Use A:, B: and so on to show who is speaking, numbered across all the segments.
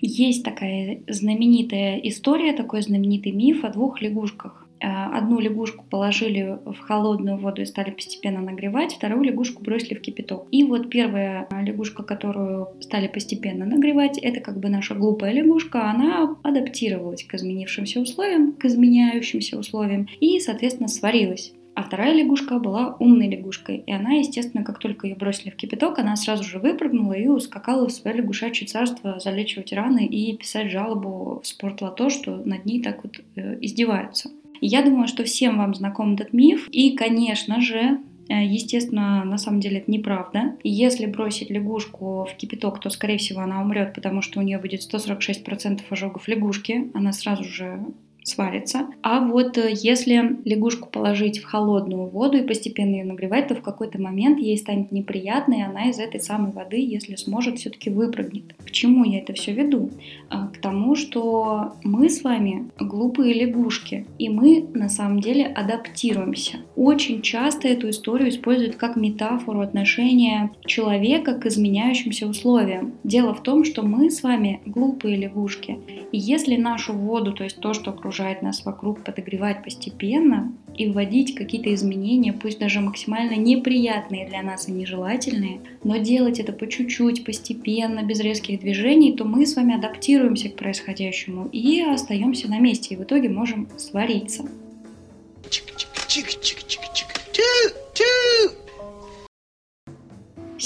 A: Есть такая знаменитая история, такой знаменитый миф о двух лягушках. А, одну лягушку положили в холодную воду и стали постепенно нагревать, вторую лягушку бросили в кипяток. И вот первая лягушка, которую стали постепенно нагревать, это как бы наша глупая лягушка, она адаптировалась к изменившимся условиям, к изменяющимся условиям и, соответственно, сварилась. А вторая лягушка была умной лягушкой, и она, естественно, как только ее бросили в кипяток, она сразу же выпрыгнула и ускакала в свое лягушачье царство залечивать раны и писать жалобу в спортлото, что над ней так вот э, издеваются. Я думаю, что всем вам знаком этот миф. И, конечно же, э, Естественно, на самом деле это неправда. Если бросить лягушку в кипяток, то, скорее всего, она умрет, потому что у нее будет 146% ожогов лягушки. Она сразу же сварится. А вот э, если лягушку положить в холодную воду и постепенно ее нагревать, то в какой-то момент ей станет неприятно, и она из этой самой воды, если сможет, все-таки выпрыгнет. К чему я это все веду? А, к тому, что мы с вами глупые лягушки, и мы на самом деле адаптируемся. Очень часто эту историю используют как метафору отношения человека к изменяющимся условиям. Дело в том, что мы с вами глупые лягушки, и если нашу воду, то есть то, что окружает окружает нас вокруг, подогревать постепенно и вводить какие-то изменения, пусть даже максимально неприятные для нас и нежелательные, но делать это по чуть-чуть, постепенно, без резких движений, то мы с вами адаптируемся к происходящему и остаемся на месте, и в итоге можем свариться.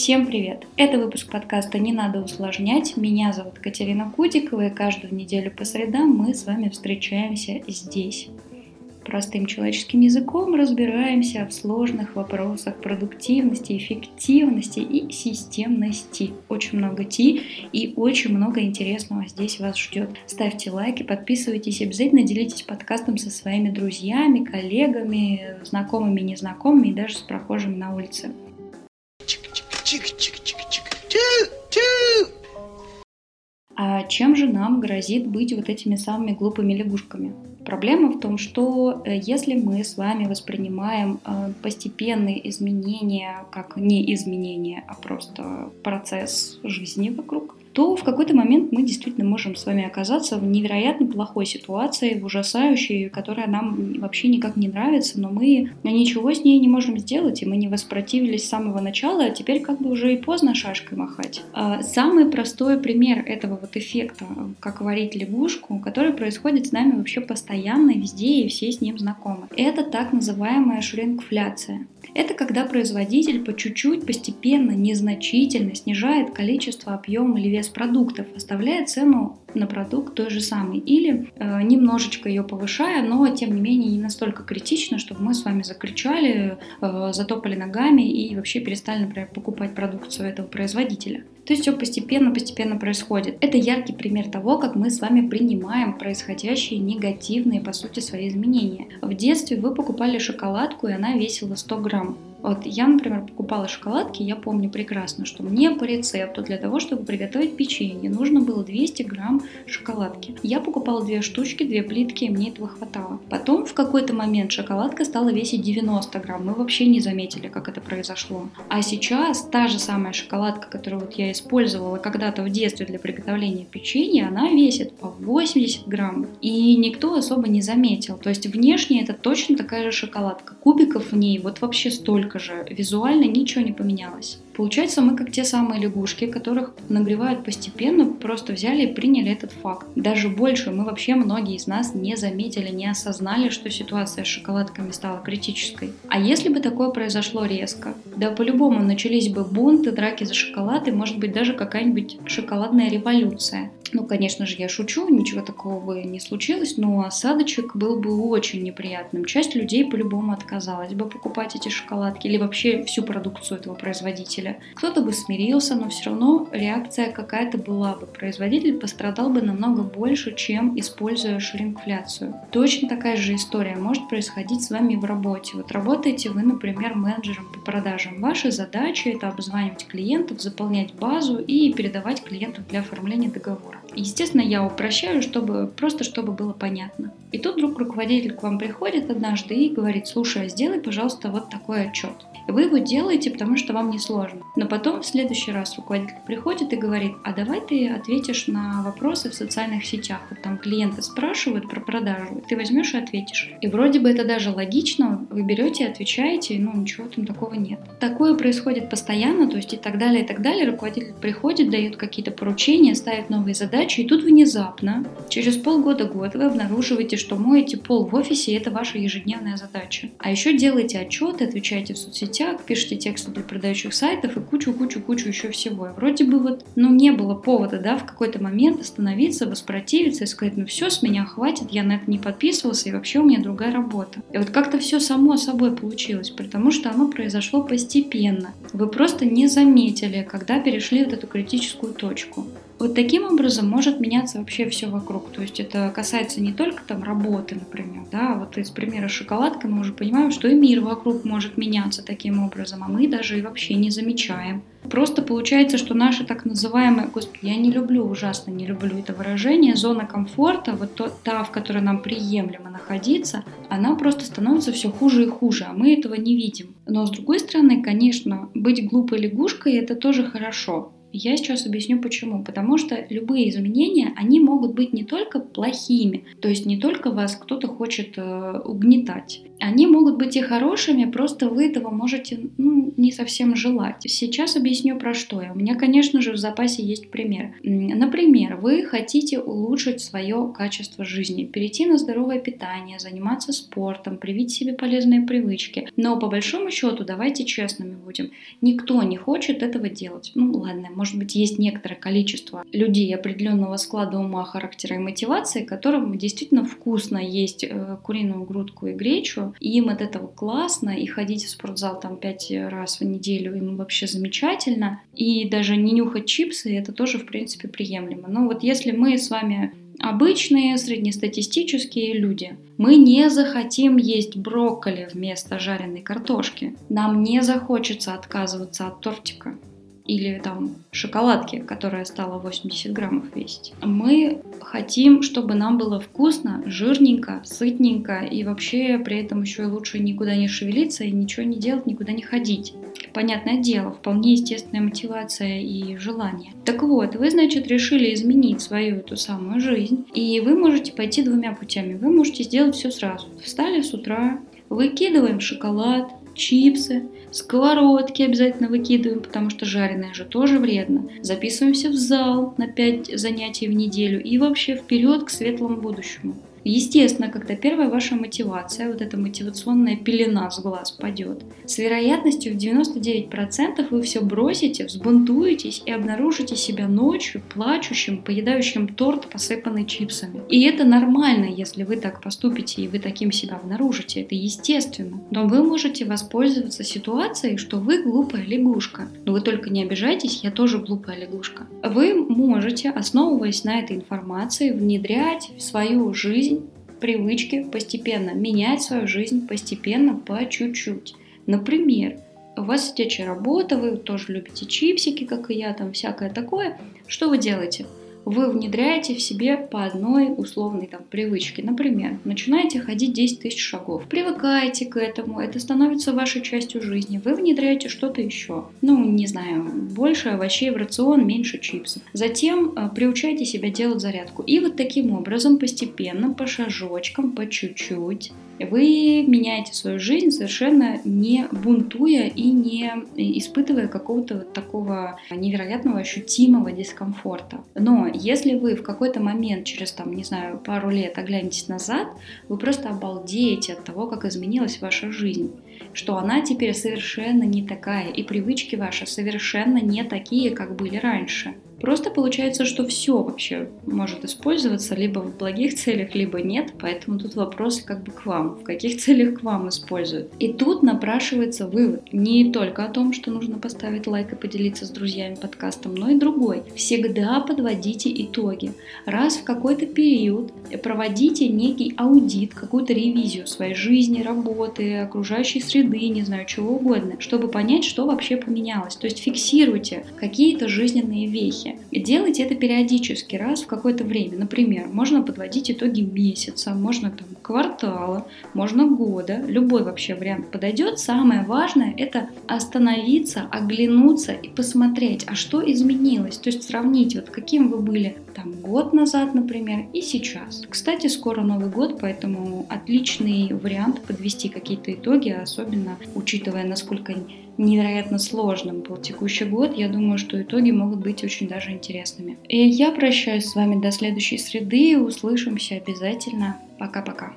A: Всем привет! Это выпуск подкаста «Не надо усложнять». Меня зовут Катерина Кудикова, и каждую неделю по средам мы с вами встречаемся здесь. Простым человеческим языком разбираемся в сложных вопросах продуктивности, эффективности и системности. Очень много ти и очень много интересного здесь вас ждет. Ставьте лайки, подписывайтесь, обязательно делитесь подкастом со своими друзьями, коллегами, знакомыми, незнакомыми и даже с прохожими на улице. А чем же нам грозит быть вот этими самыми глупыми лягушками? Проблема в том, что э, если мы с вами воспринимаем э, постепенные изменения как не изменения, а просто процесс жизни вокруг, то в какой-то момент мы действительно можем с вами оказаться в невероятно плохой ситуации, в ужасающей, которая нам вообще никак не нравится, но мы ничего с ней не можем сделать, и мы не воспротивились с самого начала, а теперь как бы уже и поздно шашкой махать. А самый простой пример этого вот эффекта, как варить лягушку, который происходит с нами вообще постоянно, везде, и все с ним знакомы. Это так называемая шрингфляция. Это когда производитель по чуть-чуть, постепенно, незначительно снижает количество, объем или вес продуктов, оставляя цену на продукт той же самой или э, немножечко ее повышая, но тем не менее не настолько критично, чтобы мы с вами закричали, э, затопали ногами и вообще перестали, например, покупать продукцию этого производителя. То есть все постепенно-постепенно происходит. Это яркий пример того, как мы с вами принимаем происходящие негативные, по сути, свои изменения. В детстве вы покупали шоколадку, и она весила 100 грамм. Вот я, например, покупала шоколадки, я помню прекрасно, что мне по рецепту для того, чтобы приготовить печенье, нужно было 200 грамм шоколадки. Я покупала две штучки, две плитки, и мне этого хватало. Потом в какой-то момент шоколадка стала весить 90 грамм. Мы вообще не заметили, как это произошло. А сейчас та же самая шоколадка, которую вот я использовала когда-то в детстве для приготовления печенья, она весит по 80 грамм. И никто особо не заметил. То есть внешне это точно такая же шоколадка. Кубиков в ней вот вообще столько столько же. Визуально ничего не поменялось. Получается, мы как те самые лягушки, которых нагревают постепенно, просто взяли и приняли этот факт. Даже больше мы вообще многие из нас не заметили, не осознали, что ситуация с шоколадками стала критической. А если бы такое произошло резко? Да по-любому начались бы бунты, драки за шоколад и может быть даже какая-нибудь шоколадная революция. Ну, конечно же, я шучу, ничего такого бы не случилось, но осадочек был бы очень неприятным. Часть людей по-любому отказалась бы покупать эти шоколадки или вообще всю продукцию этого производителя. Кто-то бы смирился, но все равно реакция какая-то была бы. Производитель пострадал бы намного больше, чем используя шринкфляцию. Точно такая же история может происходить с вами в работе. Вот работаете вы, например, менеджером по продажам. Ваша задача это обзванивать клиентов, заполнять базу и передавать клиентам для оформления договора. Естественно, я упрощаю, чтобы просто чтобы было понятно. И тут вдруг руководитель к вам приходит однажды и говорит, слушай, а сделай, пожалуйста, вот такой отчет. И вы его делаете, потому что вам не сложно. Но потом в следующий раз руководитель приходит и говорит, а давай ты ответишь на вопросы в социальных сетях. Вот там клиенты спрашивают про продажу, ты возьмешь и ответишь. И вроде бы это даже логично, вы берете и отвечаете, ну ничего там такого нет. Такое происходит постоянно, то есть и так далее, и так далее. Руководитель приходит, дает какие-то поручения, ставит новые задачи, и тут внезапно, через полгода-год, вы обнаруживаете, что моете пол в офисе, и это ваша ежедневная задача. А еще делаете отчеты, отвечаете в соцсетях, соцсетях, пишете тексты для продающих сайтов и кучу-кучу-кучу еще всего. И вроде бы вот, ну, не было повода, да, в какой-то момент остановиться, воспротивиться и сказать, ну, все, с меня хватит, я на это не подписывался, и вообще у меня другая работа. И вот как-то все само собой получилось, потому что оно произошло постепенно. Вы просто не заметили, когда перешли вот эту критическую точку. Вот таким образом может меняться вообще все вокруг. То есть это касается не только там работы, например, да, вот из примера шоколадка мы уже понимаем, что и мир вокруг может меняться таким образом, а мы даже и вообще не замечаем. Просто получается, что наши так называемые, господи, я не люблю, ужасно не люблю это выражение, зона комфорта, вот то, та, в которой нам приемлемо находиться, она просто становится все хуже и хуже, а мы этого не видим. Но с другой стороны, конечно, быть глупой лягушкой это тоже хорошо. Я сейчас объясню почему. Потому что любые изменения, они могут быть не только плохими, то есть не только вас кто-то хочет э, угнетать. Они могут быть и хорошими, просто вы этого можете ну, не совсем желать. Сейчас объясню про что я. У меня, конечно же, в запасе есть пример. Например, вы хотите улучшить свое качество жизни, перейти на здоровое питание, заниматься спортом, привить себе полезные привычки. Но по большому счету, давайте честными будем, никто не хочет этого делать. Ну ладно, может быть, есть некоторое количество людей определенного склада ума, характера и мотивации, которым действительно вкусно есть э, куриную грудку и гречу, и им от этого классно, и ходить в спортзал там пять раз в неделю им вообще замечательно, и даже не нюхать чипсы, это тоже, в принципе, приемлемо. Но вот если мы с вами обычные среднестатистические люди. Мы не захотим есть брокколи вместо жареной картошки. Нам не захочется отказываться от тортика или там шоколадки, которая стала 80 граммов весить. Мы хотим, чтобы нам было вкусно, жирненько, сытненько и вообще при этом еще и лучше никуда не шевелиться и ничего не делать, никуда не ходить. Понятное дело, вполне естественная мотивация и желание. Так вот, вы, значит, решили изменить свою эту самую жизнь, и вы можете пойти двумя путями. Вы можете сделать все сразу. Встали с утра, выкидываем шоколад, чипсы, сковородки обязательно выкидываем, потому что жареное же тоже вредно. Записываемся в зал на 5 занятий в неделю и вообще вперед к светлому будущему. Естественно, когда первая ваша мотивация, вот эта мотивационная пелена с глаз падет, с вероятностью в 99% вы все бросите, взбунтуетесь и обнаружите себя ночью плачущим, поедающим торт, посыпанный чипсами. И это нормально, если вы так поступите и вы таким себя обнаружите, это естественно. Но вы можете воспользоваться ситуацией, что вы глупая лягушка. Но вы только не обижайтесь, я тоже глупая лягушка. Вы можете, основываясь на этой информации, внедрять в свою жизнь привычки постепенно, менять свою жизнь постепенно, по чуть-чуть. Например, у вас сидячая работа, вы тоже любите чипсики, как и я, там всякое такое. Что вы делаете? Вы внедряете в себе по одной условной там привычке. Например, начинаете ходить 10 тысяч шагов. Привыкаете к этому, это становится вашей частью жизни. Вы внедряете что-то еще. Ну, не знаю, больше овощей в рацион, меньше чипсов. Затем э, приучайте себя делать зарядку. И вот таким образом постепенно, по шажочкам, по чуть-чуть вы меняете свою жизнь совершенно не бунтуя и не испытывая какого-то вот такого невероятного ощутимого дискомфорта. Но если вы в какой-то момент, через там, не знаю, пару лет оглянетесь назад, вы просто обалдеете от того, как изменилась ваша жизнь что она теперь совершенно не такая, и привычки ваши совершенно не такие, как были раньше. Просто получается, что все вообще может использоваться либо в благих целях, либо нет, поэтому тут вопрос как бы к вам, в каких целях к вам используют. И тут напрашивается вывод не только о том, что нужно поставить лайк и поделиться с друзьями подкастом, но и другой. Всегда подводите итоги. Раз в какой-то период проводите некий аудит, какую-то ревизию своей жизни, работы, окружающей среды, не знаю, чего угодно, чтобы понять, что вообще поменялось. То есть фиксируйте какие-то жизненные вехи. И делайте это периодически, раз в какое-то время. Например, можно подводить итоги месяца, можно там квартала, можно года. Любой вообще вариант подойдет. Самое важное это остановиться, оглянуться и посмотреть, а что изменилось. То есть сравнить, вот каким вы были там год назад, например, и сейчас. Кстати, скоро Новый год, поэтому отличный вариант подвести какие-то итоги, учитывая, насколько невероятно сложным был текущий год, я думаю, что итоги могут быть очень даже интересными. И я прощаюсь с вами до следующей среды, услышимся обязательно. Пока-пока.